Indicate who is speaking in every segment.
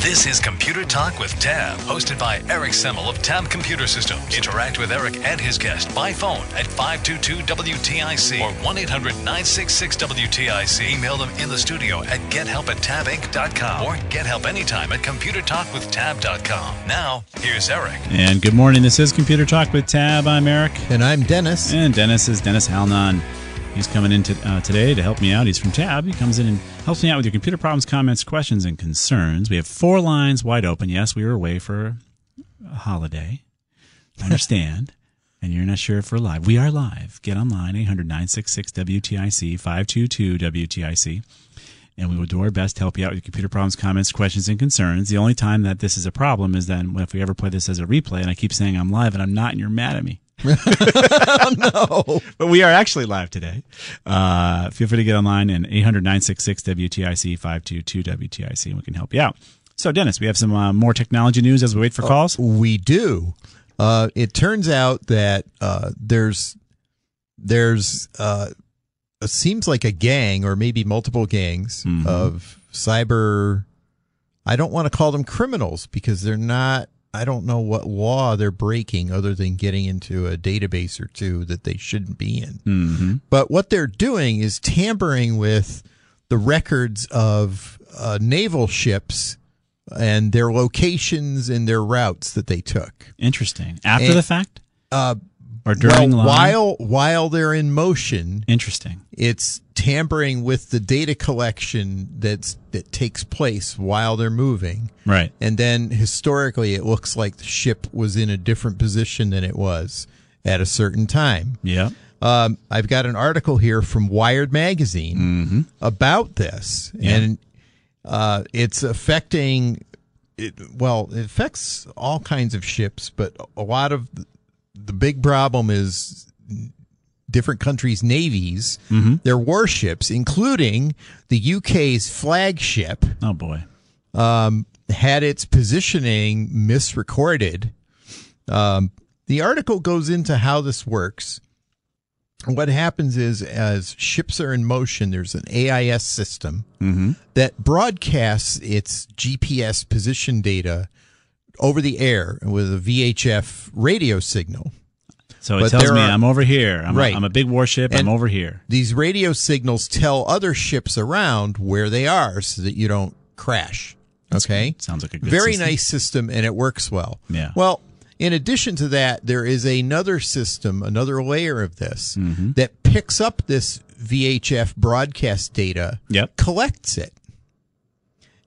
Speaker 1: This is Computer Talk with Tab, hosted by Eric Semmel of Tab Computer Systems. Interact with Eric and his guest by phone at 522-WTIC or 1-800-966-WTIC. Email them in the studio at gethelp at tabinc.com or get help anytime at computertalkwithtab.com. Now, here's Eric.
Speaker 2: And good morning. This is Computer Talk with Tab. I'm Eric.
Speaker 3: And I'm Dennis.
Speaker 2: And Dennis is Dennis Halnon. He's coming in to, uh, today to help me out. He's from Tab. He comes in and helps me out with your computer problems, comments, questions, and concerns. We have four lines wide open. Yes, we were away for a holiday. I understand. and you're not sure if we're live. We are live. Get online, 800 966 WTIC, 522 WTIC. And we will do our best to help you out with your computer problems, comments, questions, and concerns. The only time that this is a problem is then if we ever play this as a replay and I keep saying I'm live and I'm not and you're mad at me.
Speaker 3: no.
Speaker 2: But we are actually live today. Uh, feel free to get online and 800 966 WTIC 522 WTIC and we can help you out. So, Dennis, we have some uh, more technology news as we wait for calls.
Speaker 3: Uh, we do. Uh, it turns out that uh, there's there's uh, it seems like a gang or maybe multiple gangs
Speaker 2: Mhm.
Speaker 3: of cyber. I don't want to call them criminals because they're not. I don't know what law they're breaking other than getting into a database or two that they shouldn't be in.
Speaker 2: Mm-hmm.
Speaker 3: But what they're doing is tampering with the records of uh, naval ships and their locations and their routes that they took.
Speaker 2: Interesting. After
Speaker 3: And-
Speaker 2: the fact?
Speaker 3: Uh,
Speaker 2: Or during
Speaker 3: well, while while they're in motion,
Speaker 2: Interesting.
Speaker 3: it's tampering with the data collection that's that takes place while they're moving.
Speaker 2: Right.
Speaker 3: And then historically, it looks like the ship was in a different position than it was at a certain time.
Speaker 2: Yeah.
Speaker 3: Um, I've got an article here from Wired Magazine about this,
Speaker 2: Mm-hmm. Yeah.
Speaker 3: and uh, it's affecting. It, well, it affects all kinds of ships, but a lot of the big problem is different countries' navies,
Speaker 2: Mm-hmm.
Speaker 3: their warships, including the UK's flagship,
Speaker 2: Oh, boy.
Speaker 3: um, had its positioning misrecorded. Um, the article goes into how this works. What happens is, as ships are in motion, there's an AIS system
Speaker 2: Mm-hmm.
Speaker 3: that broadcasts its GPS position data over the air with a VHF radio signal.
Speaker 2: So it
Speaker 3: But
Speaker 2: tells me
Speaker 3: are-
Speaker 2: I'm over here. I'm,
Speaker 3: Right.
Speaker 2: a, I'm a big warship. I'm over here.
Speaker 3: These radio signals tell other ships around where they are so that you don't crash. Okay?
Speaker 2: Sounds like a good
Speaker 3: Very
Speaker 2: system.
Speaker 3: nice system and it works well.
Speaker 2: Yeah.
Speaker 3: Well, in addition to that, there is another system, another layer of this
Speaker 2: Mm-hmm.
Speaker 3: that picks up this VHF broadcast data,
Speaker 2: Yep.
Speaker 3: collects it.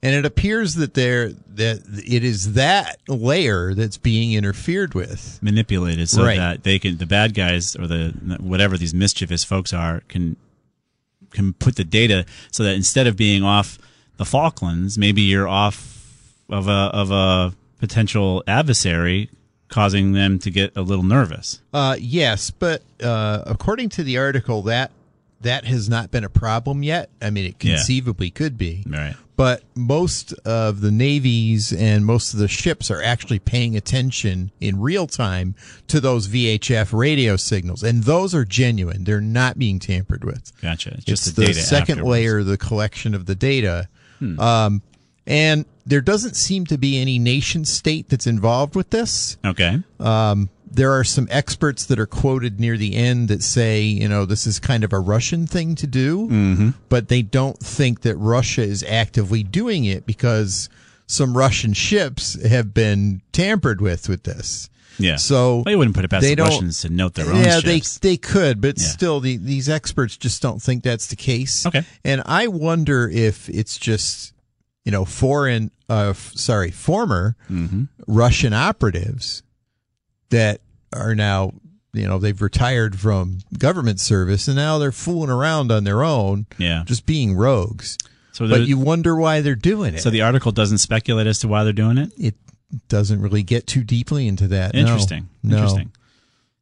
Speaker 3: And it appears that there that it is that layer that's being interfered with.
Speaker 2: Manipulated so
Speaker 3: Right.
Speaker 2: that they can, the bad guys or the, whatever these mischievous folks are, can, can put the data so that instead of being off the Falklands, maybe you're off of a, of a potential adversary causing them to get a little nervous.
Speaker 3: Uh, yes, but uh, according to the article, that that has not been a problem yet. I mean, it
Speaker 2: Yeah.
Speaker 3: conceivably could be.
Speaker 2: Right.
Speaker 3: But most of the navies and most of the ships are actually paying attention in real time to those VHF radio signals, and those are genuine. They're not being tampered with.
Speaker 2: Gotcha. It's
Speaker 3: It's
Speaker 2: just the
Speaker 3: second
Speaker 2: afterwards. Hmm.
Speaker 3: layer, the collection of the data. Um, and there doesn't seem to be any nation state that's involved with this.
Speaker 2: Okay.
Speaker 3: Um, there are some experts that are quoted near the end that say, you know, this is kind of a Russian thing to do,
Speaker 2: mm-hmm.
Speaker 3: but they don't think that Russia is actively doing it because some Russian ships have been tampered with with this.
Speaker 2: Yeah.
Speaker 3: So
Speaker 2: you wouldn't put it past
Speaker 3: they
Speaker 2: the Russians to note their own
Speaker 3: yeah,
Speaker 2: ships.
Speaker 3: they they could, but
Speaker 2: Yeah.
Speaker 3: still, the, these experts just don't think that's the case.
Speaker 2: Okay.
Speaker 3: and I wonder if it's just you know foreign, uh, f- sorry, former
Speaker 2: Mm-hmm.
Speaker 3: Russian operatives that are now you know they've retired from government service and now they're fooling around on their own,
Speaker 2: Yeah.
Speaker 3: just being rogues.
Speaker 2: So
Speaker 3: but you wonder why they're doing it.
Speaker 2: So the article doesn't speculate as to why they're doing it.
Speaker 3: it doesn't really get too deeply into that. No.
Speaker 2: Interesting.
Speaker 3: No.
Speaker 2: Interesting.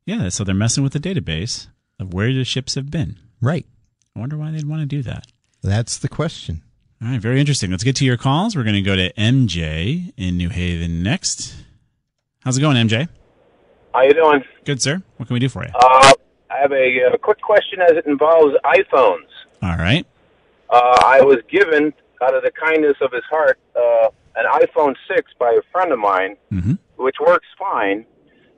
Speaker 2: Yeah. So they're messing with the database of where the ships have been.
Speaker 3: Right.
Speaker 2: I wonder why they'd want to do that.
Speaker 3: That's the question.
Speaker 2: All right. Very interesting. Let's get to your calls. We're going to go to MJ in New Haven next. How's it going, MJ?
Speaker 4: How you doing?
Speaker 2: Good, sir. What can we do for you?
Speaker 4: Uh, I have a, uh quick question as it involves iPhones.
Speaker 2: All right.
Speaker 4: Uh, I was given, out of the kindness of his heart, uh, an iPhone 6 by a friend of mine,
Speaker 2: Mm-hmm.
Speaker 4: which works fine,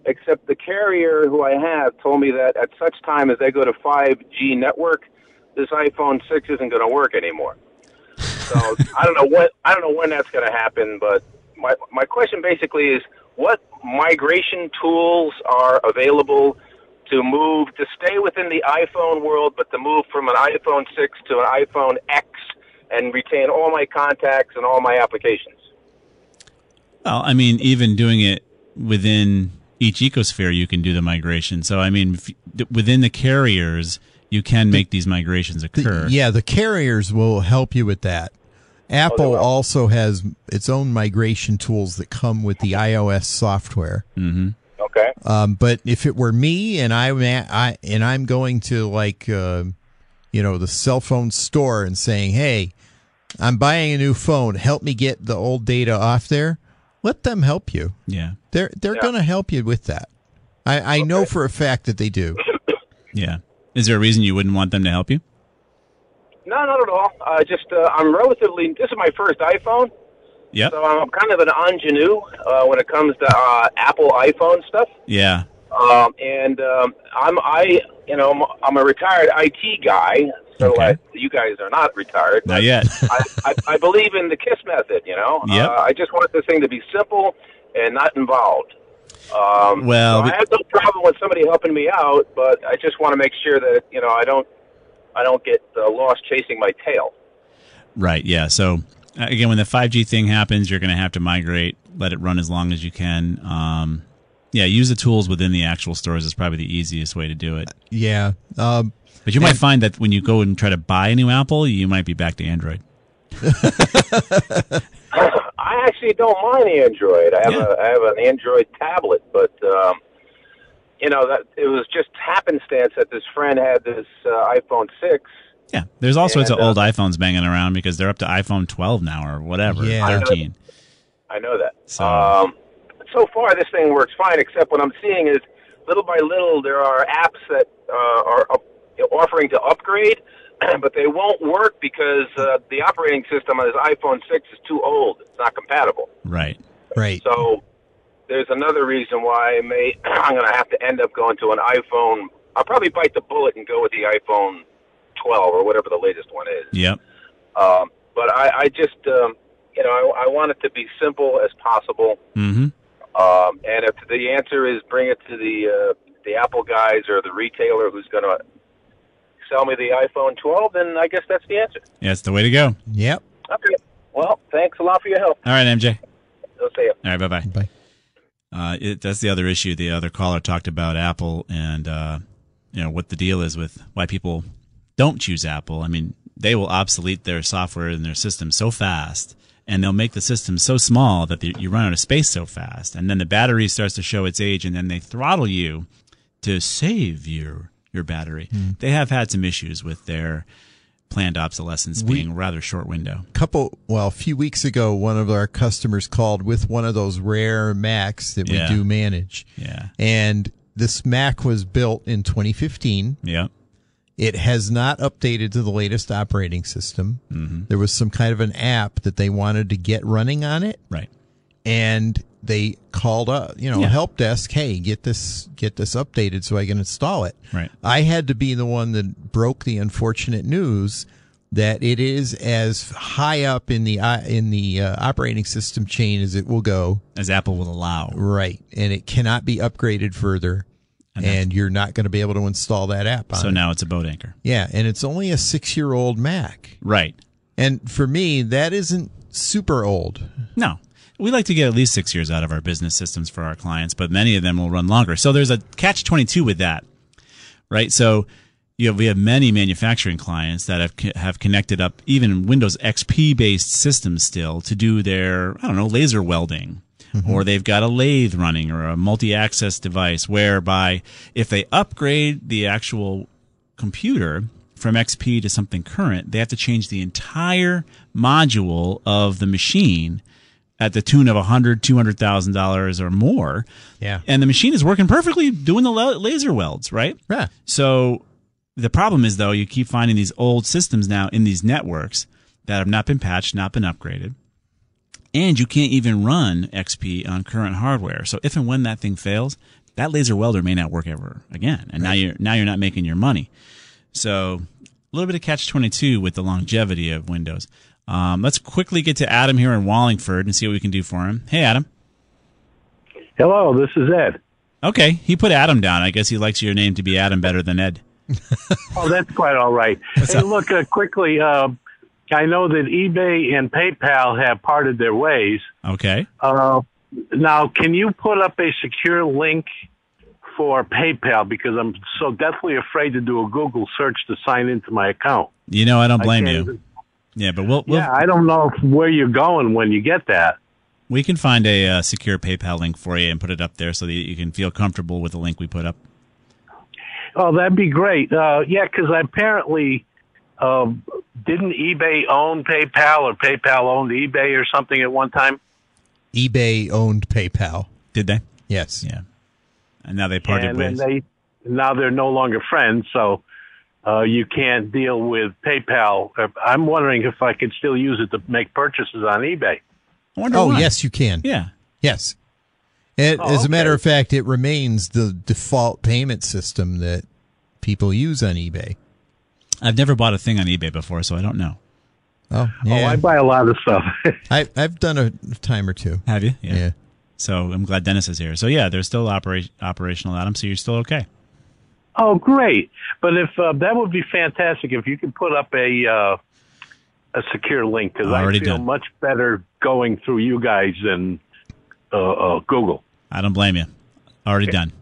Speaker 4: except the carrier who I have told me that at such time as they go to 5G network, this iPhone 6 isn't going to work anymore. So I don't know when I don't know when that's going to happen, but my my question basically is what migration tools are available to move to stay within the iPhone world, but to move from an iPhone 6 to an iPhone X and retain all my contacts and all my applications.
Speaker 2: Well, I mean, even doing it within each ecosphere, you can do the migration. So, I mean, if, within the carriers, you can make these migrations occur.
Speaker 3: Yeah, the carriers will help you with that. Apple also has its own migration tools that come with the iOS software.
Speaker 2: Mm-hmm.
Speaker 4: Okay.
Speaker 3: Um, but if it were me and I, I and I'm going to like, uh, you know, the cell phone store and saying, "Hey, I'm buying a new phone. Help me get the old data off there." Let them help you.
Speaker 2: Yeah.
Speaker 3: They're they're going to help you with that. I, I know for a fact that they do.
Speaker 2: Yeah. Is there a reason you wouldn't want them to help you?
Speaker 4: No, not at all. Uh, just uh, I'm relatively. This is my first iPhone,
Speaker 2: Yeah.
Speaker 4: so I'm kind of an ingenue uh, when it comes to uh, Apple iPhone stuff.
Speaker 2: Yeah.
Speaker 4: Um, and um, I'm I you know I'm, I'm a retired IT guy, so
Speaker 2: Okay.
Speaker 4: I, you guys are not retired.
Speaker 2: Not yet.
Speaker 4: I, I, I believe in the KISS method. You know,
Speaker 2: Yep.
Speaker 4: uh, I just want this thing to be simple and not involved. Um,
Speaker 2: Well,
Speaker 4: so I have no problem with somebody helping me out, but I just want to make sure that you know I don't I don't get uh, lost chasing my tail.
Speaker 2: Right. Yeah. So uh, again, when the 5G thing happens, you're going to have to migrate, let it run as long as you can. Um, yeah, use the tools within the actual stores is probably the easiest way to do it.
Speaker 3: Yeah. Um,
Speaker 2: But you might find that when you go and try to buy a new Apple, you might be back to Android.
Speaker 4: I actually don't mind Android. I have
Speaker 2: Yeah.
Speaker 4: a I have an Android tablet, but um, you know that it was just happenstance that this friend had this uh, iPhone six.
Speaker 2: Yeah. There's all sorts of
Speaker 4: And, uh,
Speaker 2: old iPhones banging around because they're up to iPhone 12 now or whatever,
Speaker 3: Yeah.
Speaker 2: 13.
Speaker 4: I know that.
Speaker 2: So-
Speaker 4: Um, so far, this thing works fine. Except what I'm seeing is little by little there are apps that uh, are up, offering to upgrade, but they won't work because uh, the operating system on this iPhone six is too old. It's not compatible.
Speaker 2: Right.
Speaker 3: right.
Speaker 4: So there's another reason why I may I'm going to have to end up going to an iPhone. I'll probably bite the bullet and go with the iPhone 12 or whatever the latest one is.
Speaker 2: Yep.
Speaker 4: Um, but I, I just um, you know I, I want it to be simple as possible.
Speaker 2: Mm-hmm.
Speaker 4: Um, and if the answer is bring it to the uh, the Apple guys or the retailer who's going to sell me the iPhone 12, then I guess that's the answer.
Speaker 2: Yeah, it's the way to go.
Speaker 3: Yep.
Speaker 4: Okay. Well, thanks a lot for your help.
Speaker 2: All right, MJ.
Speaker 4: I'll see you.
Speaker 2: All right, bye bye
Speaker 3: bye.
Speaker 2: Uh, it, that's the other issue. The other caller talked about Apple and uh, you know what the deal is with why people don't choose Apple. I mean, they will obsolete their software and their system so fast, and they'll make the system so small that the, you run out of space so fast, and then the battery starts to show its age, and then they throttle you to save your your battery. They have had some issues with their planned obsolescence being rather short window.
Speaker 3: couple well a few weeks ago one of our customers called with one of those rare macs that
Speaker 2: Yeah.
Speaker 3: we do manage
Speaker 2: Yeah.
Speaker 3: and this mac was built in 2015
Speaker 2: Yeah.
Speaker 3: it has not updated to the latest operating system
Speaker 2: Mm-hmm.
Speaker 3: there was some kind of an app that they wanted to get running on it
Speaker 2: Right.
Speaker 3: And they called up, you know,
Speaker 2: Yeah.
Speaker 3: help desk. Hey, get this get this updated so I can install it.
Speaker 2: Right.
Speaker 3: I had to be the one that broke the unfortunate news that it is as high up in the uh, in the uh, operating system chain as it will go.
Speaker 2: As Apple will allow.
Speaker 3: Right, and it cannot be upgraded further, and, you're not going to be able to install that app. On
Speaker 2: So
Speaker 3: it.
Speaker 2: now it's a boat anchor.
Speaker 3: yeah, and it's only a six year old Mac,
Speaker 2: Right.
Speaker 3: and for me that isn't super old.
Speaker 2: No. We like to get at least six years out of our business systems for our clients, but many of them will run longer. So there's a catch 22 with that, right? So you have, we have many manufacturing clients that have, have connected up even Windows XP based systems still to do their, I don't know, laser welding. Mm-hmm. Or they've got a lathe running or a multi axis device whereby if they upgrade the actual computer from XP to something current, they have to change the entire module of the machine at the tune of a hundred, two hundred thousand dollars or more.
Speaker 3: Yeah.
Speaker 2: and the machine is working perfectly, doing the laser welds, right?
Speaker 3: Yeah.
Speaker 2: So the problem is though, you keep finding these old systems now in these networks that have not been patched, not been upgraded. And you can't even run XP on current hardware. So if and when that thing fails, that laser welder may not work ever again. And now you're now you're not making your money. So a little bit of catch twenty two with the longevity of Windows. Um, let's quickly get to Adam here in Wallingford and see what we can do for him. Hey, Adam.
Speaker 5: Hello, this is Ed.
Speaker 2: Okay, he put Adam down. I guess he likes your name to be Adam better than Ed.
Speaker 5: Oh, that's quite all right. hey, look, uh, quickly, uh, I know that eBay and PayPal have parted their ways.
Speaker 2: Okay.
Speaker 5: Uh, now, can you put up a secure link for PayPal? Because I'm so deathly afraid to do a Google search to sign into my account.
Speaker 2: You know, I don't blame
Speaker 5: can't-
Speaker 2: you. Yeah, but we'll, we'll
Speaker 5: yeah, I don't know where you're going when you get that.
Speaker 2: we can find a uh, secure PayPal link for you and put it up there so that you can feel comfortable with the link we put up.
Speaker 5: Oh, that'd be great. Uh, yeah, because apparently, um, didn't eBay own PayPal or PayPal owned eBay or something at one time?
Speaker 3: eBay owned PayPal.
Speaker 2: Did they?
Speaker 3: Yes.
Speaker 2: Yeah. And now they parted
Speaker 5: and
Speaker 2: ways.
Speaker 5: then they now they're no longer friends, so uh, you can't deal with PayPal. Uh, I'm wondering if I could still use it to make purchases on eBay.
Speaker 2: Wonder
Speaker 3: Oh,
Speaker 2: why.
Speaker 3: yes, you can.
Speaker 2: Yeah.
Speaker 3: Yes. It,
Speaker 5: Oh,
Speaker 3: As a matter of fact, it remains the default payment system that people use on eBay.
Speaker 2: I've never bought a thing on eBay before, so I don't know.
Speaker 3: Oh,
Speaker 5: Oh. I buy a lot of stuff.
Speaker 3: I, I've done a time or two.
Speaker 2: Have you?
Speaker 3: Yeah.
Speaker 2: So I'm glad Dennis is here. So yeah, they're still opera- operational, Adam. So you're still okay.
Speaker 5: Oh, great! But if uh, that would be fantastic if you could put up a uh, a secure link because I feel
Speaker 2: done.
Speaker 5: much better going through you guys than uh, uh, Google.
Speaker 2: I don't blame you. Already done.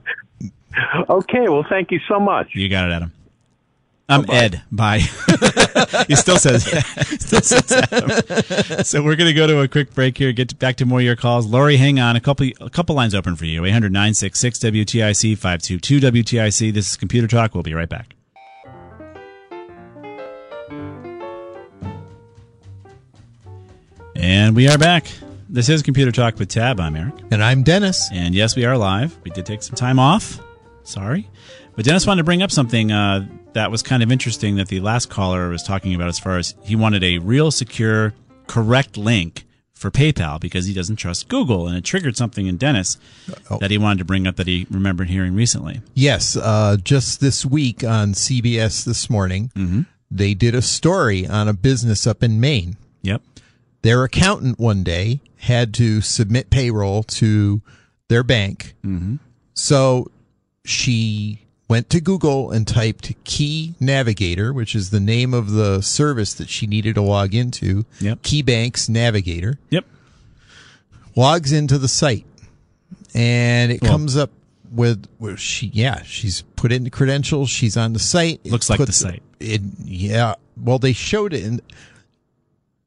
Speaker 5: Okay, well, thank you so much.
Speaker 2: You got it, Adam. I'm Ed. Bye. he still says, still says Adam. So we're going to go to a quick break here. Get back to more of your calls. Lori, hang on. A couple, a couple lines open for you. 800 966 WTIC 522 WTIC. This is Computer Talk. We'll be right back. And we are back. This is Computer Talk with Tab. I'm Eric.
Speaker 3: And I'm Dennis.
Speaker 2: And yes, we are live. We did take some time off. Sorry. But Dennis wanted to bring up something uh, that was kind of interesting that the last caller was talking about as far as he wanted a real secure, correct link for PayPal because he doesn't trust Google. And it triggered something in Dennis that he wanted to bring up that he remembered hearing recently.
Speaker 3: Yes, uh, just this week on CBS this morning,
Speaker 2: Mm-hmm.
Speaker 3: they did a story on a business up in Maine.
Speaker 2: Yep.
Speaker 3: Their accountant one day had to submit payroll to their bank.
Speaker 2: Mm-hmm.
Speaker 3: So she went to Google and typed Key Navigator, which is the name of the service that she needed to log into.
Speaker 2: Yep.
Speaker 3: KeyBank's Navigator.
Speaker 2: Yep.
Speaker 3: Logs into the site, and it
Speaker 2: Well-
Speaker 3: comes up with where she yeah she's put in the credentials. She's on the site. It
Speaker 2: Looks like the site.
Speaker 3: It yeah. Well, they showed it in.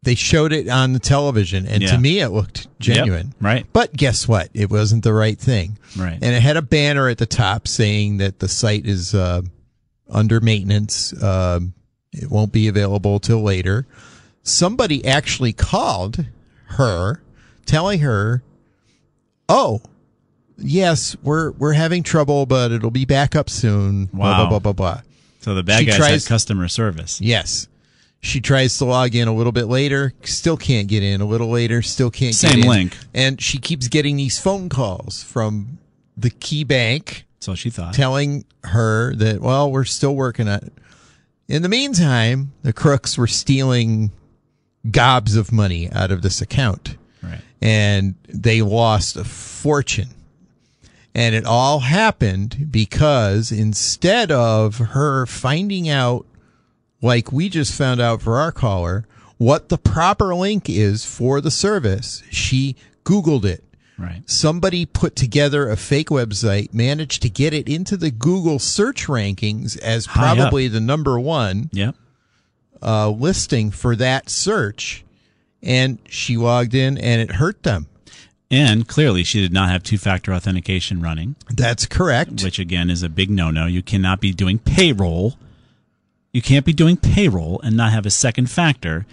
Speaker 3: They showed it on the television, and
Speaker 2: Yeah.
Speaker 3: to me, it looked genuine.
Speaker 2: Yep, right.
Speaker 3: But guess what? It wasn't the right thing.
Speaker 2: Right.
Speaker 3: And it had a banner at the top saying that the site is uh, under maintenance. Um, it won't be available till later. Somebody actually called her, telling her, "Oh, yes, we're we're having trouble, but it'll be back up soon." Blah
Speaker 2: Wow.
Speaker 3: blah blah blah blah.
Speaker 2: So the bad
Speaker 3: She
Speaker 2: guys
Speaker 3: tries-
Speaker 2: had customer service.
Speaker 3: Yes. She tries to log in a little bit later, still can't get in. A little later, still can't
Speaker 2: Same
Speaker 3: get in.
Speaker 2: Same link.
Speaker 3: And she keeps getting these phone calls from the key bank
Speaker 2: So she thought.
Speaker 3: telling her that, well, we're still working on it. In the meantime, the crooks were stealing gobs of money out of this account.
Speaker 2: Right.
Speaker 3: And they lost a fortune. And it all happened because instead of her finding out, like we just found out for our caller, what the proper link is for the service, she Googled it.
Speaker 2: Right.
Speaker 3: Somebody put together a fake website, managed to get it into the Google search rankings as probably the number one
Speaker 2: Yep.
Speaker 3: uh, listing for that search. And she logged in and it hurt them.
Speaker 2: And clearly, she did not have two factor authentication running,
Speaker 3: That's correct.
Speaker 2: which again is a big no no. You cannot be doing payroll. You can't be doing payroll and not have a second factor.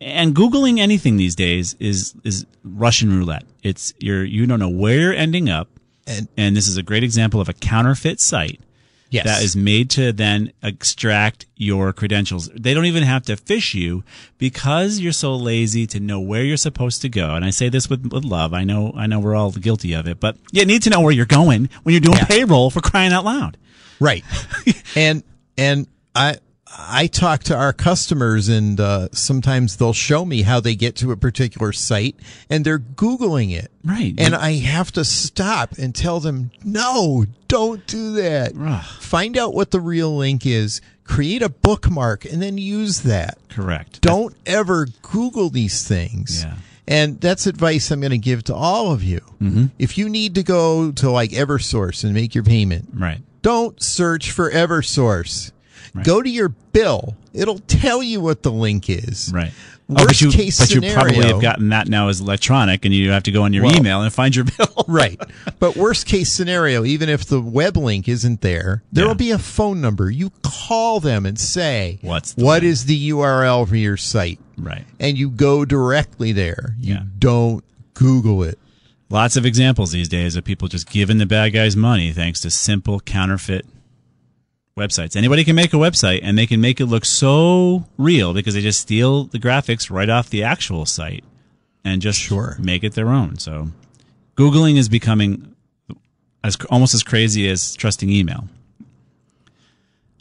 Speaker 2: And Googling anything these days is is Russian roulette. It's you're you don't know where you're ending up.
Speaker 3: And,
Speaker 2: And this is a great example of a counterfeit site
Speaker 3: yes.
Speaker 2: that is made to then extract your credentials. They don't even have to phish you because you're so lazy to know where you're supposed to go. And I say this with, with love. I know, I know we're all guilty of it, but you need to know where you're going when you're doing
Speaker 3: Yeah.
Speaker 2: payroll for crying out loud.
Speaker 3: Right. and and I I talk to our customers and uh, sometimes they'll show me how they get to a particular site and they're googling it.
Speaker 2: Right.
Speaker 3: And I have to stop and tell them, "No, don't do that.
Speaker 2: Ugh.
Speaker 3: Find out what the real link is, create a bookmark and then use that.
Speaker 2: Correct.
Speaker 3: Don't ever Google these things."
Speaker 2: Yeah.
Speaker 3: And that's advice I'm going to give to all of you. Mm-hmm. If you need to go to like Eversource and make your payment,
Speaker 2: Right.
Speaker 3: don't search for Eversource. Go to your bill. It'll tell you what the link is.
Speaker 2: Right.
Speaker 3: Oh, worst
Speaker 2: oh, but you,
Speaker 3: case
Speaker 2: but you probably have gotten that now as electronic, and you have to go on your
Speaker 3: Well-
Speaker 2: email and find your bill.
Speaker 3: right. But worst case scenario, even if the web link isn't there, there
Speaker 2: Yeah.
Speaker 3: will be a phone number. You call them and say,
Speaker 2: What's
Speaker 3: what
Speaker 2: link?"
Speaker 3: is the URL for your site?
Speaker 2: Right.
Speaker 3: And you go directly there. You
Speaker 2: Yeah.
Speaker 3: don't Google it.
Speaker 2: Lots of examples these days of people just giving the bad guys money thanks to simple counterfeit websites. Anybody can make a website and they can make it look so real because they just steal the graphics right off the actual site and just
Speaker 3: Sure.
Speaker 2: make it their own. So Googling is becoming as almost as crazy as trusting email.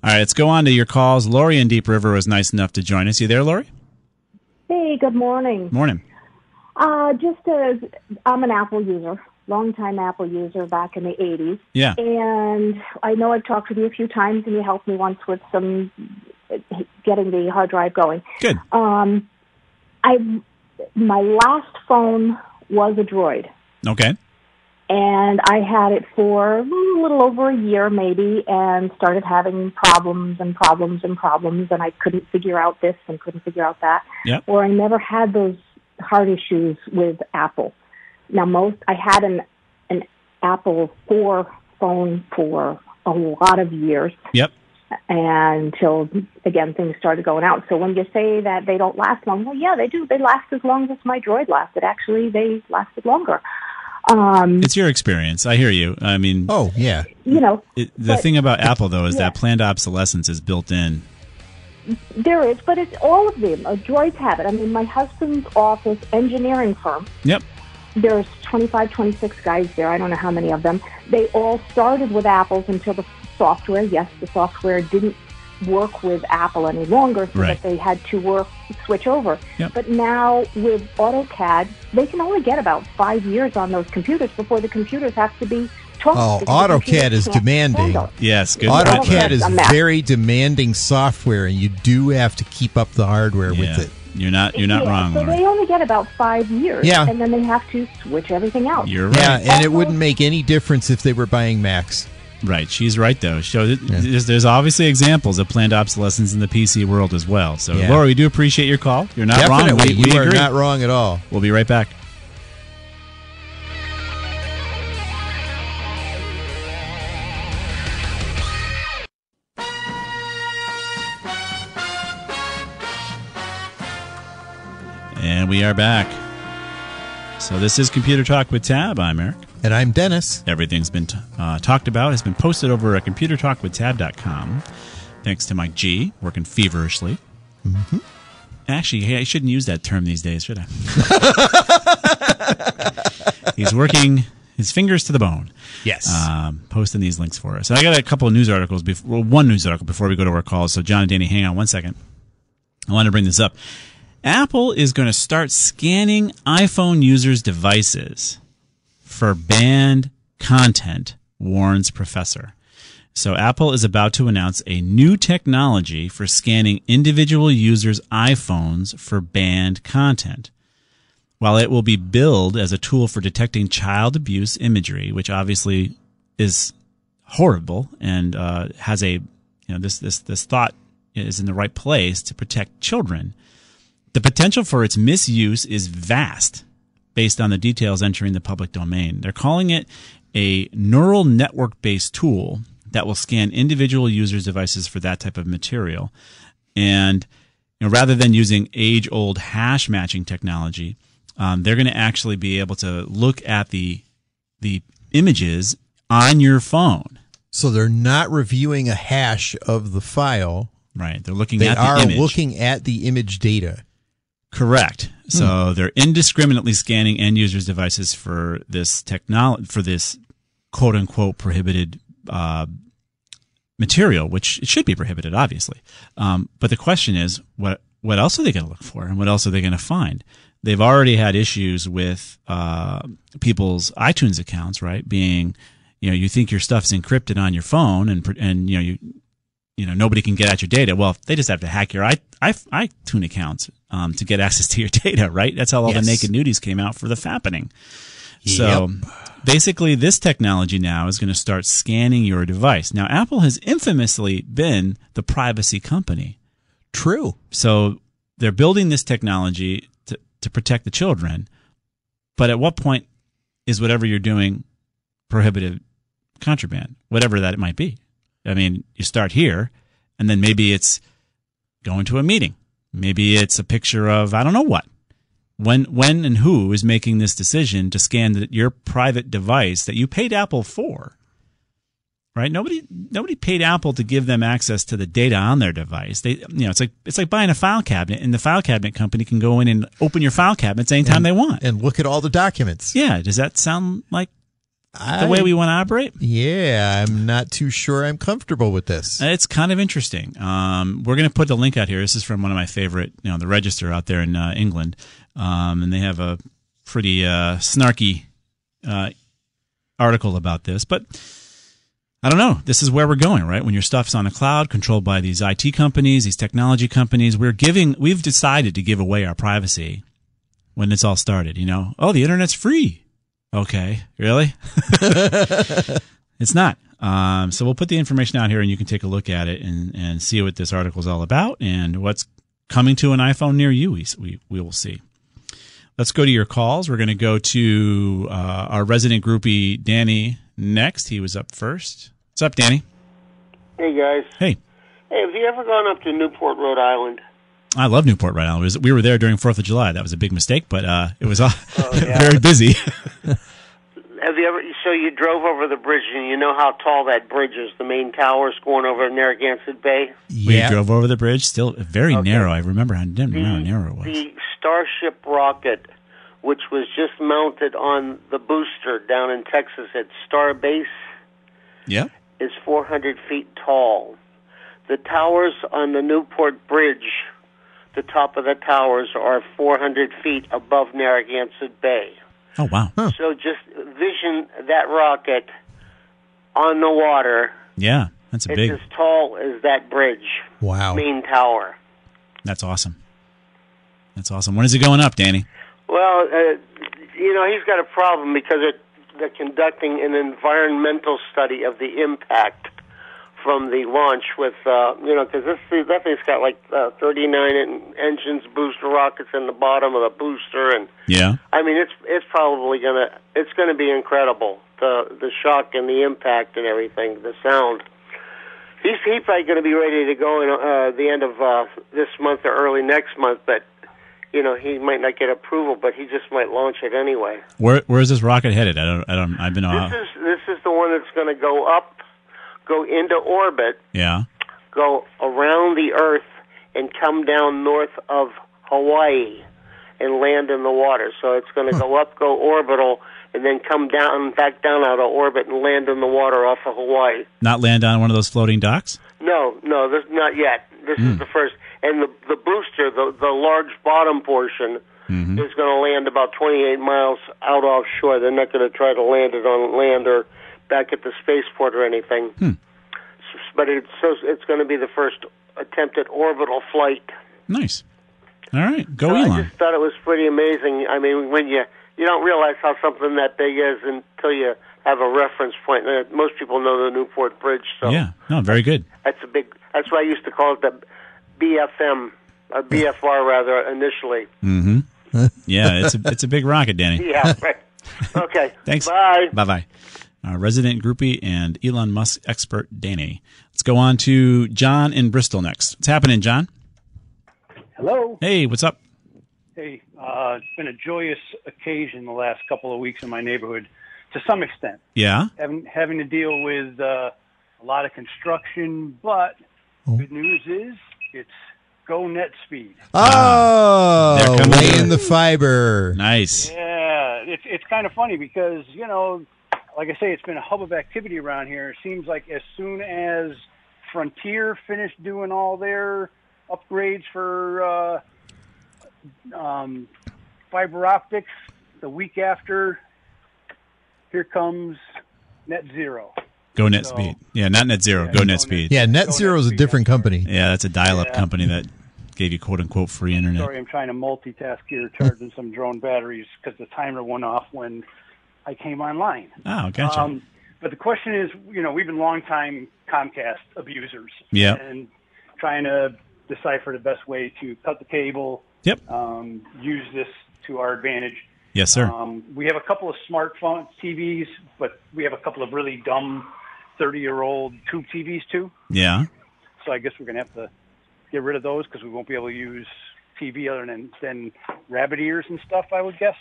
Speaker 2: All right, let's go on to your calls. Lori in Deep River was nice enough to join us. You there, Lori?
Speaker 6: Hey, good morning.
Speaker 2: Morning.
Speaker 6: Uh, just as I'm an Apple user, longtime Apple user back in the 80s.
Speaker 2: Yeah.
Speaker 6: And I know I've talked with you a few times, and you helped me once with some getting the hard drive going.
Speaker 2: Good.
Speaker 6: Um, I my last phone was a Droid,
Speaker 2: Okay.
Speaker 6: and I had it for a little over a year, maybe, and started having problems and problems and problems, and I couldn't figure out this and couldn't figure out that.
Speaker 2: Yep.
Speaker 6: Or I never had those heart issues with Apple. Now, most I had an an Apple four phone for a lot of years
Speaker 2: Yep.
Speaker 6: until again things started going out. So when you say that they don't last long, well, yeah, they do. They last as long as my Droid lasted. Actually, they lasted longer. Um,
Speaker 2: It's your experience. I hear you. I mean,
Speaker 3: Oh, yeah.
Speaker 6: you know,
Speaker 2: It, the
Speaker 6: But-
Speaker 2: thing about Apple though is
Speaker 6: yeah.
Speaker 2: that planned obsolescence is built in.
Speaker 6: there is, but it's all of them. Uh, droids have it. I mean, my husband's office engineering firm.
Speaker 2: Yep.
Speaker 6: There's 25, 26 guys there. I don't know how many of them. They all started with Apples until the software. Yes, the software didn't work with Apple any longer, so
Speaker 2: Right.
Speaker 6: that they had to work switch over.
Speaker 2: Yep.
Speaker 6: But now with AutoCAD, they can only get about five years on those computers before the computers have to be tossed.
Speaker 3: Oh, AutoCAD is demanding.
Speaker 6: handle.
Speaker 2: Yes. Good.
Speaker 6: Auto-
Speaker 3: AutoCAD is very demanding software, and you do have to keep up the hardware
Speaker 2: Yeah.
Speaker 3: with it.
Speaker 2: You're not. You're not
Speaker 6: Yeah,
Speaker 2: wrong,
Speaker 6: So
Speaker 2: Lauren.
Speaker 6: they only get about five years,
Speaker 3: Yeah.
Speaker 6: and then they have to switch everything out.
Speaker 2: You're right.
Speaker 3: Yeah, and it wouldn't make any difference if they were buying Macs.
Speaker 2: Right. She's right though. So th- there's, there's obviously examples of planned obsolescence in the PC world as well. So
Speaker 3: Yeah.
Speaker 2: Laura, we do appreciate your call. You're not wrong.
Speaker 3: Definitely,
Speaker 2: We, we
Speaker 3: you are
Speaker 2: agree.
Speaker 3: not wrong at all.
Speaker 2: We'll be right back. We are back. So this is Computer Talk with Tab. I'm Eric.
Speaker 3: And I'm Dennis.
Speaker 2: Everything's been t- uh, talked about, has been posted over at computertalkwithtab.com. Thanks to Mike G, working feverishly.
Speaker 3: Mm-hmm.
Speaker 2: Actually, hey, I shouldn't use that term these days, should I? He's working his fingers to the bone.
Speaker 3: Yes.
Speaker 2: Um, posting these links for us. So I got a couple of news articles, before, well, one news article before we go to our calls. So, John and Danny, hang on one second. I want to bring this up. Apple is going to start scanning iPhone users' devices for banned content, warns professor. So Apple is about to announce a new technology for scanning individual users' iPhones for banned content. While it will be billed as a tool for detecting child abuse imagery, which obviously is horrible and uh, has a you know this this this thought is in the right place to protect children, the potential for its misuse is vast based on the details entering the public domain. They're calling it a neural network based tool that will scan individual users' devices for that type of material. And you know, rather than using age old hash matching technology, um, they're going to actually be able to look at the the images on your phone.
Speaker 3: So they're not reviewing a hash of the file.
Speaker 2: Right. They're looking
Speaker 3: they
Speaker 2: at the
Speaker 3: are
Speaker 2: image.
Speaker 3: looking at the image data.
Speaker 2: Correct. So they're indiscriminately scanning end users' devices for this technology, for this quote unquote prohibited uh, material, which it should be prohibited, obviously. Um, but the question is, what what else are they going to look for, and what else are they going to find? They've already had issues with uh, people's iTunes accounts, right? Being, you know, you think your stuff's encrypted on your phone, and and you know you you know nobody can get at your data. Well, they just have to hack your i, I iTunes accounts um, to get access to your data, right? That's how all
Speaker 3: Yes.
Speaker 2: the naked nudies came out for the fappening. So basically, this technology now is going to start scanning your device. Now, Apple has infamously been the privacy company.
Speaker 3: True.
Speaker 2: So they're building this technology to, to protect the children. But at what point is whatever you're doing prohibitive contraband, whatever that it might be? I mean, you start here, and then maybe it's going to a meeting. Maybe it's a picture of I don't know what. When when and who is making this decision to scan the, your private device that you paid Apple for? Right? Nobody nobody paid Apple to give them access to the data on their device. They you know, it's like it's like buying a file cabinet and the file cabinet company can go in and open your file cabinets anytime
Speaker 3: And-
Speaker 2: they want.
Speaker 3: And look at all the documents.
Speaker 2: Yeah, does that sound like
Speaker 3: I-
Speaker 2: the way we want to operate?
Speaker 3: Yeah, I'm not too sure I'm comfortable with this.
Speaker 2: It's kind of interesting. Um, we're going to put the link out here. This is from one of my favorite, you know, the Register out there in uh, England, um, and they have a pretty uh, snarky uh, article about this. But I don't know. This is where we're going, right? When your stuff's on the cloud, controlled by these IT companies, these technology companies, we're giving. We've decided to give away our privacy when it's all started. You know, oh, the internet's free. Okay, really? it's not. Um, so we'll put the information out here, and you can take a look at it and, and see what this article is all about and what's coming to an iPhone near you. We we, we will see. Let's go to your calls. We're going to go to uh, our resident groupie Danny next. He was up first. What's up, Danny?
Speaker 7: Hey guys.
Speaker 2: Hey,
Speaker 7: Hey, have you ever gone up to Newport, Rhode Island?
Speaker 2: I love Newport Rhode Island. We were there during Fourth of July. That was a big mistake, but uh, it was uh, very busy.
Speaker 7: Have you ever? So you drove over the bridge, and you know how tall that bridge is. The main towers going over Narragansett Bay.
Speaker 2: We drove over the bridge. Still very narrow. I remember how, didn't remember how narrow it was.
Speaker 7: The Starship rocket, which was just mounted on the booster down in Texas at Starbase,
Speaker 2: Yeah.
Speaker 7: is 400 feet tall. The towers on the Newport Bridge, the top of the towers are 400 feet above Narragansett Bay.
Speaker 2: Oh wow.
Speaker 7: So just vision that rocket on the water.
Speaker 2: Yeah, that's a
Speaker 7: it's
Speaker 2: big.
Speaker 7: as tall as that bridge.
Speaker 2: Wow.
Speaker 7: Main tower.
Speaker 2: That's awesome. That's awesome. When is it going up, Danny?
Speaker 7: Well, uh, you know, he's got a problem because it, they're conducting an environmental study of the impact from the launch with, uh, you know, because this that thing's got like uh, 39 en- engines, booster rockets in the bottom of the booster, and
Speaker 2: Yeah.
Speaker 7: I mean, it's it's probably gonna it's gonna be incredible the the shock and the impact and everything, the sound. He's he's probably going to be ready to go in uh, the end of uh, this month or early next month, but you know he might not get approval, but he just might launch it anyway.
Speaker 2: Where Where is this rocket headed? I don't. I don't. I've been. Uh,
Speaker 7: This is this is the one that's going to go up, go into orbit,
Speaker 2: yeah.
Speaker 7: go around the Earth, and come down north of Hawaii and land in the water. So it's going to go up, go orbital, and then come down back down out of orbit and land in the water off of Hawaii.
Speaker 2: Not land on one of those floating docks?
Speaker 7: No, no, this not yet. This is hmm. the first, and the the booster, the the large bottom portion, mm-hmm. is going to land about 28 miles out offshore. They're not going to try to land it on land or back at the spaceport or anything. Hmm. S- But it's so it's going to be the first attempt at orbital flight.
Speaker 2: Nice. All right. Go
Speaker 7: So I
Speaker 2: Elon.
Speaker 7: just thought it was pretty amazing. I mean, when you you don't realize how something that big is until you have a reference point. And most people know the Newport Bridge, so
Speaker 2: Yeah. No, very good.
Speaker 7: that's a big. That's why I used to call it the BFM, or uh, BFR rather initially.
Speaker 2: Mm-hmm. Yeah, it's a it's a big rocket, Danny.
Speaker 7: Yeah, right. Okay.
Speaker 2: Thanks.
Speaker 7: Bye.
Speaker 2: Bye bye. Uh, resident groupie and Elon Musk expert Danny. Let's go on to John in Bristol next. What's happening, John?
Speaker 8: Hello.
Speaker 2: Hey, what's up?
Speaker 8: Hey, uh, it's been a joyous occasion the last couple of weeks in my neighborhood, to some extent.
Speaker 2: Yeah.
Speaker 8: Having having to deal with uh, a lot of construction, but good news is it's go net speed.
Speaker 3: Oh,
Speaker 2: They're
Speaker 3: laying the fiber.
Speaker 2: Nice.
Speaker 8: Yeah, it's it's kind of funny because you know, like I say, it's been a hub of activity around here. It seems like as soon as Frontier finished doing all their upgrades for uh, um, fiber optics, the week after, here comes Net Zero.
Speaker 2: Go net
Speaker 8: So-
Speaker 2: speed. Yeah, not net zero. Go NetSpeed.
Speaker 3: Yeah, Net Zero is a different company.
Speaker 2: Yeah, that's a dial-up
Speaker 8: Yeah.
Speaker 2: company that gave you quote unquote free internet.
Speaker 8: Sorry, I'm trying to multitask here, charging some drone batteries because the timer went off when I came online.
Speaker 2: Oh, gotcha.
Speaker 8: Um, but the question is, you know, we've been longtime Comcast abusers.
Speaker 2: Yep.
Speaker 8: And trying to decipher the best way to cut the cable.
Speaker 2: Yep.
Speaker 8: Um, use this to our advantage.
Speaker 2: Yes, sir.
Speaker 8: Um, we have a couple of smartphone TVs, but we have a couple of really dumb 30 year old tube TVs too.
Speaker 2: Yeah.
Speaker 8: So I guess we're going to have to get rid of those because we won't be able to use TV other than, than rabbit ears and stuff, I would guess.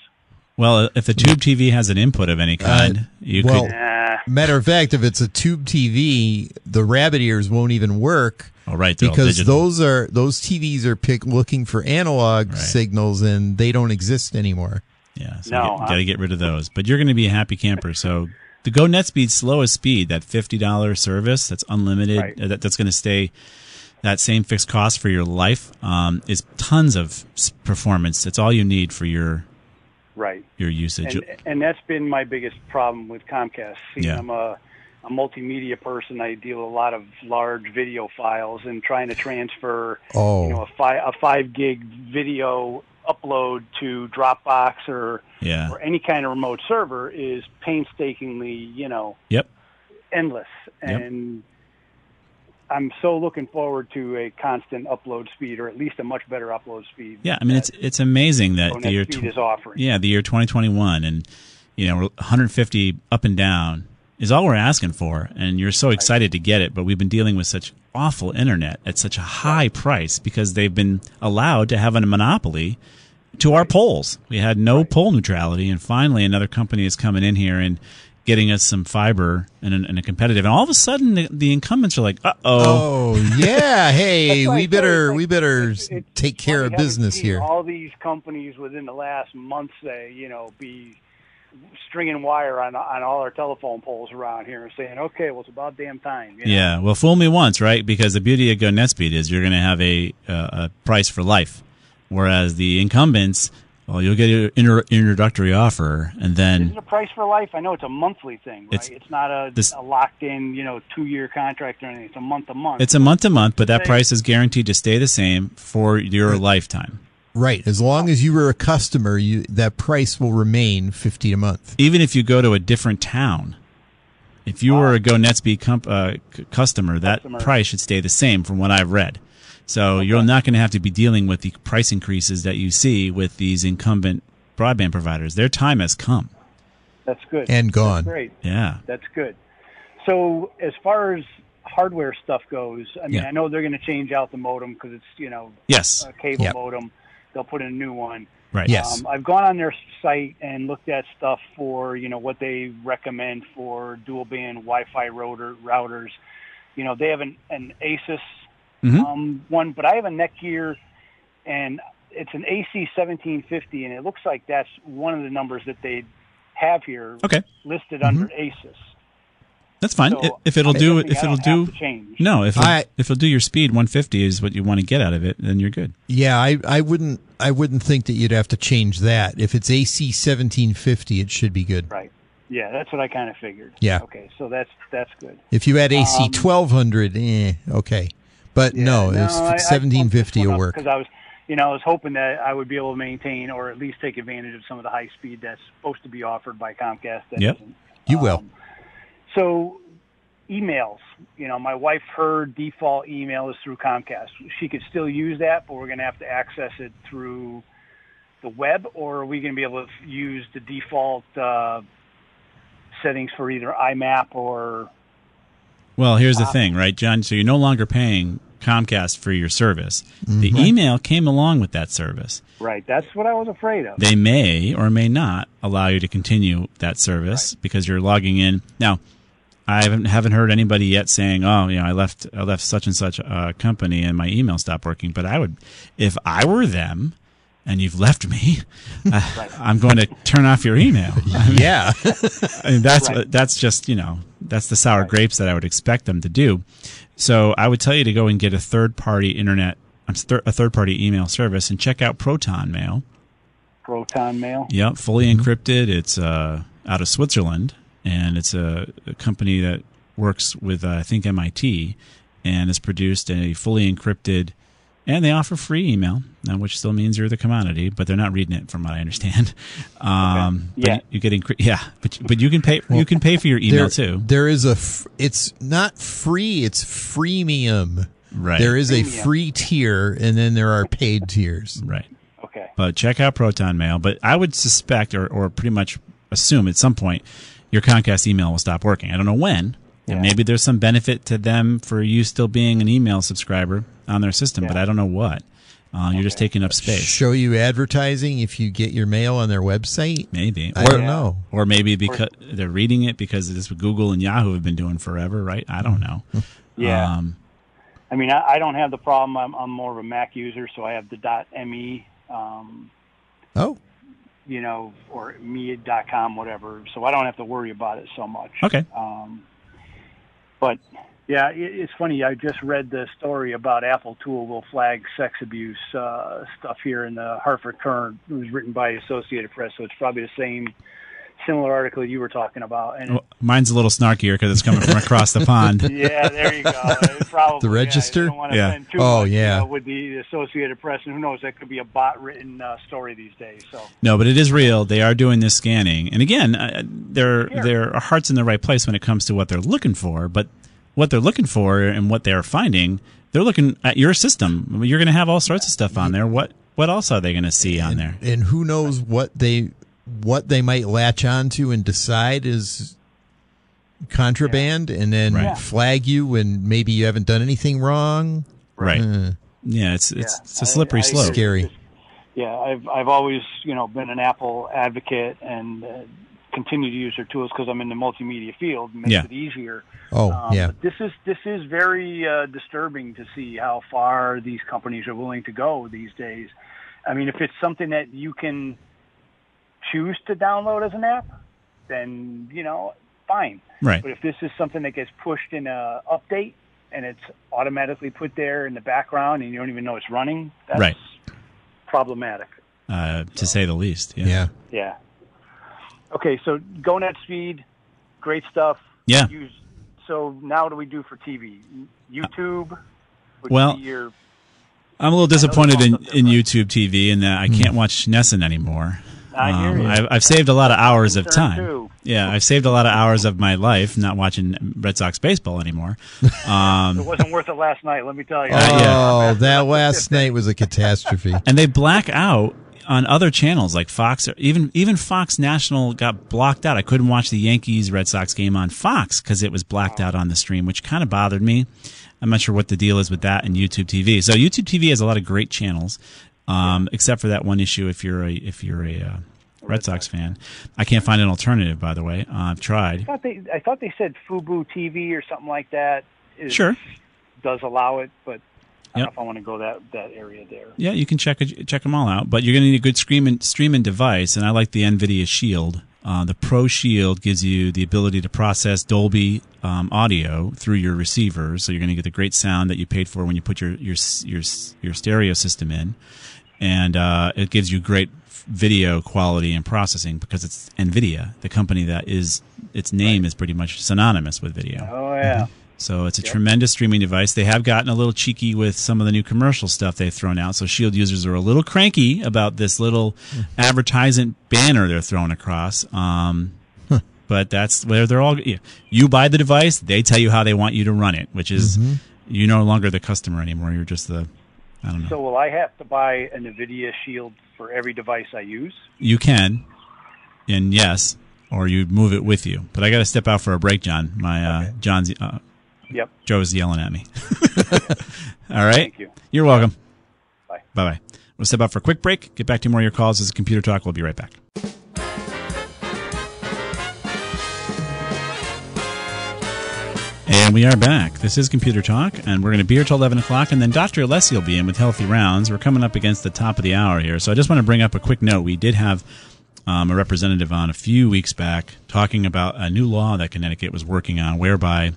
Speaker 2: Well, if the tube TV has an input of any kind, you
Speaker 3: well,
Speaker 2: could.
Speaker 3: matter of fact, if it's a tube TV, the rabbit ears won't even work.
Speaker 2: Oh, right,
Speaker 3: because those are those TVs are pick, looking for analog signals and they don't exist anymore.
Speaker 2: Yeah, so
Speaker 8: No,
Speaker 2: you got to get rid of those. But you're going to be a happy camper. So the Go NetSpeed slowest speed, that fifty dollars service that's unlimited,
Speaker 8: Right.
Speaker 2: uh, that, that's going to stay that same fixed cost for your life, um, is tons of performance. It's all you need for your
Speaker 8: Right.
Speaker 2: your usage.
Speaker 8: And, and that's been my biggest problem with Comcast. See,
Speaker 2: Yeah.
Speaker 8: I'm a, uh, a multimedia person. I deal with a lot of large video files and trying to transfer,
Speaker 3: Oh.
Speaker 8: you know, oh. a five a five gig video upload to Dropbox or
Speaker 2: Yeah.
Speaker 8: or any kind of remote server is painstakingly, you know,
Speaker 2: Yep.
Speaker 8: endless.
Speaker 2: Yep.
Speaker 8: I'm so looking forward to a constant upload speed, or at least a much better upload speed.
Speaker 2: Yeah, I mean it's it's amazing that the year
Speaker 8: NetSpeed is offering.
Speaker 2: Yeah, the year 2021 and you know 150 up and down is all we're asking for and you're so excited to get it, but we've been dealing with such awful internet at such a high price because they've been allowed to have a monopoly to our poles. We had no pole neutrality and finally another company is coming in here and getting us some fiber and, a- and a competitive and all of a sudden the, the incumbents are like, "Uh-oh."
Speaker 3: Oh yeah, hey,
Speaker 8: That's why I
Speaker 3: we better
Speaker 8: it's
Speaker 3: we better
Speaker 8: it's- it's
Speaker 3: take care of business here.
Speaker 8: All these companies within the last month, say, you know, be stringing wire on on all our telephone poles around here and saying, okay, well, it's about damn time. you know?
Speaker 2: Yeah, well, fool me once, right? Because the beauty of Go NetSpeed is you're going to have a uh, a price for life, whereas the incumbents, well, you'll get an inter- introductory offer, and then
Speaker 8: Is
Speaker 2: then
Speaker 8: it a price for life? I know it's a monthly thing, right?
Speaker 2: It's-
Speaker 8: It's, not a,
Speaker 2: this-
Speaker 8: a locked in, you know, two year contract or anything. It's a month to month.
Speaker 2: it's a month to month, but that
Speaker 8: Say-
Speaker 2: price is guaranteed to stay the same for your lifetime.
Speaker 3: Right, as long as you were a customer, you that price will remain fifty a month.
Speaker 2: Even if you go to a different town, if you were a Go NetSpeed comp- uh, c- customer, that
Speaker 8: Customer.
Speaker 2: price should stay the same from what I've read. So you're not going to have to be dealing with the price increases that you see with these incumbent broadband providers. Their time has come.
Speaker 8: That's good.
Speaker 3: And gone.
Speaker 8: That's great.
Speaker 2: Yeah.
Speaker 8: That's good. So as far as hardware stuff goes, I mean,
Speaker 2: Yeah.
Speaker 8: I know they're going to change out the modem because it's you know
Speaker 2: Yes.
Speaker 8: a cable
Speaker 3: Yep.
Speaker 8: modem. They'll put in a new one.
Speaker 2: Right.
Speaker 3: Yes.
Speaker 8: Um, I've gone on their site and looked at stuff for you know what they recommend for dual band Wi-Fi router routers. You know, they have an, an Asus
Speaker 2: Mhm.
Speaker 8: um, one, but I have a Netgear, and it's an AC 1750, and it looks like that's one of the numbers that they have here
Speaker 2: Okay.
Speaker 8: listed under ASUS.
Speaker 2: That's fine.
Speaker 8: So,
Speaker 2: if, if it'll do, if it'll
Speaker 8: don't have
Speaker 2: do,
Speaker 8: to change.
Speaker 2: no, if it'll,
Speaker 3: I-
Speaker 2: if it'll do your speed 150 is what you want to get out of it, then you're good.
Speaker 3: Yeah, I, I wouldn't I wouldn't think that you'd have to change that. If it's AC 1750, it should be good.
Speaker 8: Right. Yeah, that's what I kind of figured.
Speaker 3: Yeah.
Speaker 8: Okay, so that's that's good.
Speaker 3: If you had AC
Speaker 8: Um,
Speaker 3: 1200, eh, okay. But no, it's,
Speaker 8: I- I
Speaker 3: 1750 will work.
Speaker 8: because I was, you know, I was hoping that I would be able to maintain or at least take advantage of some of the high speed that's supposed to be offered by Comcast. That
Speaker 3: Yep. You will.
Speaker 8: So, emails. You know, my wife, her default email is through Comcast. She could still use that, but we're going to have to access it through the web, or are we going to be able to use the default uh, settings for either IMAP or
Speaker 2: Well, here's the
Speaker 8: Uh,
Speaker 2: thing, right, John? So you're no longer paying Comcast for your service. The
Speaker 8: Mhm.
Speaker 2: email came along with that service.
Speaker 8: right? That's what I was afraid of.
Speaker 2: They may or may not allow you to continue that service because you're logging in. Now, I haven't haven't heard anybody yet saying, "Oh, you know, I left I left such and such uh, company and my email stopped working." But I would, if I were them, and you've left me, uh, I'm going to turn off your email. I mean-
Speaker 3: Yeah.
Speaker 2: I mean, that's
Speaker 3: Right.
Speaker 2: that's just you know that's the sour grapes that I would expect them to do. So I would tell you to go and get a third party internet, a third party email service, and check out Proton Mail.
Speaker 8: Proton Mail.
Speaker 2: Yep, fully encrypted. It's uh, out of Switzerland, and it's a, a company that works with uh, I think MIT, and has produced a fully encrypted. And they offer free email, uh, which still means you're the commodity, but they're not reading it, from what I understand. Um, but
Speaker 8: Yeah.
Speaker 2: you, you get encry- yeah, but but you can pay you can pay for your email
Speaker 3: there,
Speaker 2: too.
Speaker 3: There is a. F- it's not free. It's freemium.
Speaker 2: Right.
Speaker 3: There is a free tier, and then there are paid tiers.
Speaker 2: Right.
Speaker 8: Okay.
Speaker 2: But check out Proton Mail. But I would suspect, or, or pretty much assume, at some point, your Comcast email will stop working. I don't know when. And maybe there's some benefit to them for you still being an email subscriber on their system, but I don't know what. Uh, You're just taking up space.
Speaker 3: Show you advertising if you get your mail on their website.
Speaker 2: Maybe.
Speaker 3: I don't know.
Speaker 2: Or maybe because they're reading it because it's what Google and Yahoo have been doing forever, right? I don't know.
Speaker 8: Yeah.
Speaker 2: Um,
Speaker 8: I mean, I, I don't have the problem. I'm, I'm more of a Mac user, so I have the .me, um,
Speaker 3: Oh.
Speaker 8: you know, or me.com, whatever. So I don't have to worry about it so much.
Speaker 2: Okay.
Speaker 8: Um, but yeah, it, it's funny. I just read the story about Apple Tool will flag sex abuse uh, stuff here in the Hartford Courant. It was written by Associated Press, so it's probably the same similar article you were talking about. And
Speaker 2: well, mine's a little snarkier because it's coming from across the pond.
Speaker 8: yeah, there you go. Probably
Speaker 3: The register?
Speaker 8: Yeah, don't
Speaker 2: Yeah.
Speaker 8: too
Speaker 3: Oh,
Speaker 8: much, you
Speaker 3: yeah.
Speaker 8: know, with the Associated Press, and who knows, that could be a bot-written uh, story these days. So
Speaker 2: No, but it is real. They are doing this scanning, and again, uh, their their heart's in the right place when it comes to what they're looking for. But what they're looking for and what they're finding, they're looking at your system. You're going to have all sorts of stuff on there. What what else are they going to see on there?
Speaker 3: And who knows what they what they might latch onto and decide is contraband, and then
Speaker 2: Right.
Speaker 3: flag you when maybe you haven't done anything wrong.
Speaker 2: Right.
Speaker 3: Uh,
Speaker 2: Yeah, it's it's
Speaker 8: Yeah,
Speaker 2: it's a slippery
Speaker 8: I- I-
Speaker 2: slope.
Speaker 3: Scary.
Speaker 8: yeah, I've I've always you know been an Apple advocate and uh, continue to use their tools because I'm in the multimedia field. It makes
Speaker 2: Yeah.
Speaker 8: it easier.
Speaker 3: Oh,
Speaker 8: Um,
Speaker 3: yeah.
Speaker 8: This is this is very uh, disturbing to see how far these companies are willing to go these days. I mean, if it's something that you can choose to download as an app, then you know, fine.
Speaker 2: Right.
Speaker 8: But if this is something that gets pushed in a update and it's automatically put there in the background and you don't even know it's running, that's
Speaker 2: Right.
Speaker 8: problematic.
Speaker 2: Uh, to say the least. Yeah.
Speaker 3: Yeah.
Speaker 8: Yeah. Okay, so Go NetSpeed, great stuff.
Speaker 2: Yeah.
Speaker 8: Use, so now what do we do for TV? YouTube would
Speaker 2: Well,
Speaker 8: be your
Speaker 2: I'm a little disappointed in, in YouTube TV in that I can't watch NESN anymore.
Speaker 8: I hear you.
Speaker 2: I've, I've saved a lot of hours of time.
Speaker 8: too.
Speaker 2: Yeah, I've saved a lot of hours of my life not watching Red Sox baseball anymore.
Speaker 8: it
Speaker 2: Um,
Speaker 8: wasn't worth it last night, let me tell you.
Speaker 3: Oh, that last night was a catastrophe.
Speaker 2: and they black out on other channels like Fox. Or even even Fox National got blocked out. I couldn't watch the Yankees Red Sox game on Fox because it was blacked out on the stream, which kind of bothered me. I'm not sure what the deal is with that and YouTube TV. So YouTube TV has a lot of great channels, um, except for that one issue. If you're a if you're a uh, Red Sox fan, I can't find an alternative. By the way, uh, I've
Speaker 8: I
Speaker 2: tried.
Speaker 8: thought they I thought they said Fubo TV or something like that. Is,
Speaker 2: Sure.
Speaker 8: Does allow it, but I don't
Speaker 2: Yep.
Speaker 8: know if I want to go that that area there.
Speaker 2: Yeah, you can check check them all out, but you're going to need a good streaming streaming device, and I like the NVIDIA Shield. Uh, the Pro Shield gives you the ability to process Dolby um, audio through your receivers, so you're going to get the great sound that you paid for when you put your your your your stereo system in, and uh, it gives you great video quality and processing because it's NVIDIA, the company that is its name is pretty much synonymous with video.
Speaker 8: Oh yeah.
Speaker 2: So it's a tremendous streaming device. They have gotten a little cheeky with some of the new commercial stuff they've thrown out. So Shield users are a little cranky about this little advertisement banner they're throwing across. Um, but that's where they're all. yeah. You buy the device, they tell you how they want you to run it, which is
Speaker 3: Mhm.
Speaker 2: you're no longer the customer anymore. You're just the. I don't know.
Speaker 8: So will I have to buy an NVIDIA Shield for every device I use?
Speaker 2: You can, and yes, or you move it with you. But I got to step out for a break, John. My uh, John's. Uh,
Speaker 8: Yep.
Speaker 2: Joe's yelling at me. All right.
Speaker 8: Thank you.
Speaker 2: You're welcome.
Speaker 8: Bye.
Speaker 2: Bye bye. We'll step out for a quick break. Get back to more of your calls. as a Computer Talk. We'll be right back. And we are back. This is Computer Talk, and we're going to be here till 11 o'clock, and then Dr. Alessi will be in with Healthy Rounds. We're coming up against the top of the hour here, so I just want to bring up a quick note. We did have um, a representative on a few weeks back talking about a new law that Connecticut was working on, whereby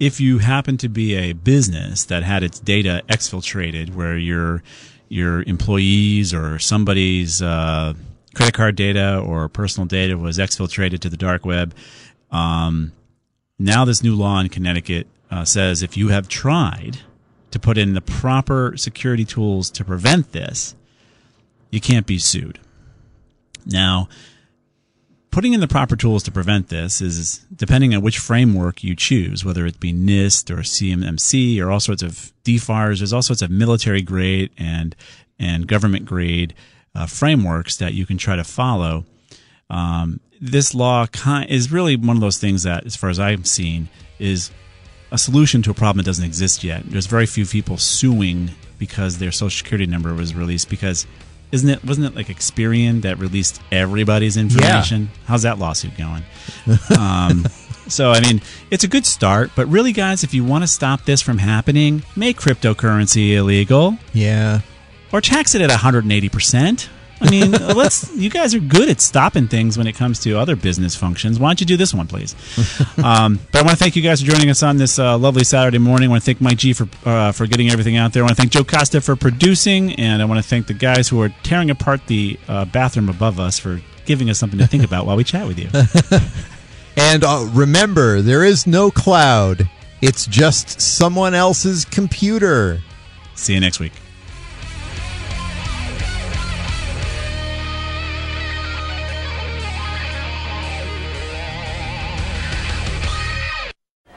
Speaker 2: if you happen to be a business that had its data exfiltrated, where your your employees or somebody's uh, credit card data or personal data was exfiltrated to the dark web, um, now this new law in Connecticut uh, says if you have tried to put in the proper security tools to prevent this, you can't be sued. Now, putting in the proper tools to prevent this is depending on which framework you choose, whether it be NIST or CMMC or all sorts of DFARS. There's all sorts of military grade and and government grade uh, frameworks that you can try to follow. Um, this law is really one of those things that, as far as I've seen, is a solution to a problem that doesn't exist yet. There's very few people suing because their social security number was released because isn't it wasn't it like Experian that released everybody's information? How's that lawsuit going? um, so I mean, it's a good start, but really, guys, if you want to stop this from happening, make cryptocurrency illegal.
Speaker 3: Yeah.
Speaker 2: Or tax it at 180 percent. I mean, let's. You guys are good at stopping things when it comes to other business functions. Why don't you do this one, please? um, but I want to thank you guys for joining us on this uh, lovely Saturday morning. I want to thank Mike G for uh, for getting everything out there. I want to thank Joe Costa for producing, and I want to thank the guys who are tearing apart the uh, bathroom above us for giving us something to think about while we chat with you.
Speaker 3: And uh, remember, there is no cloud. It's just someone else's computer.
Speaker 2: See you next week.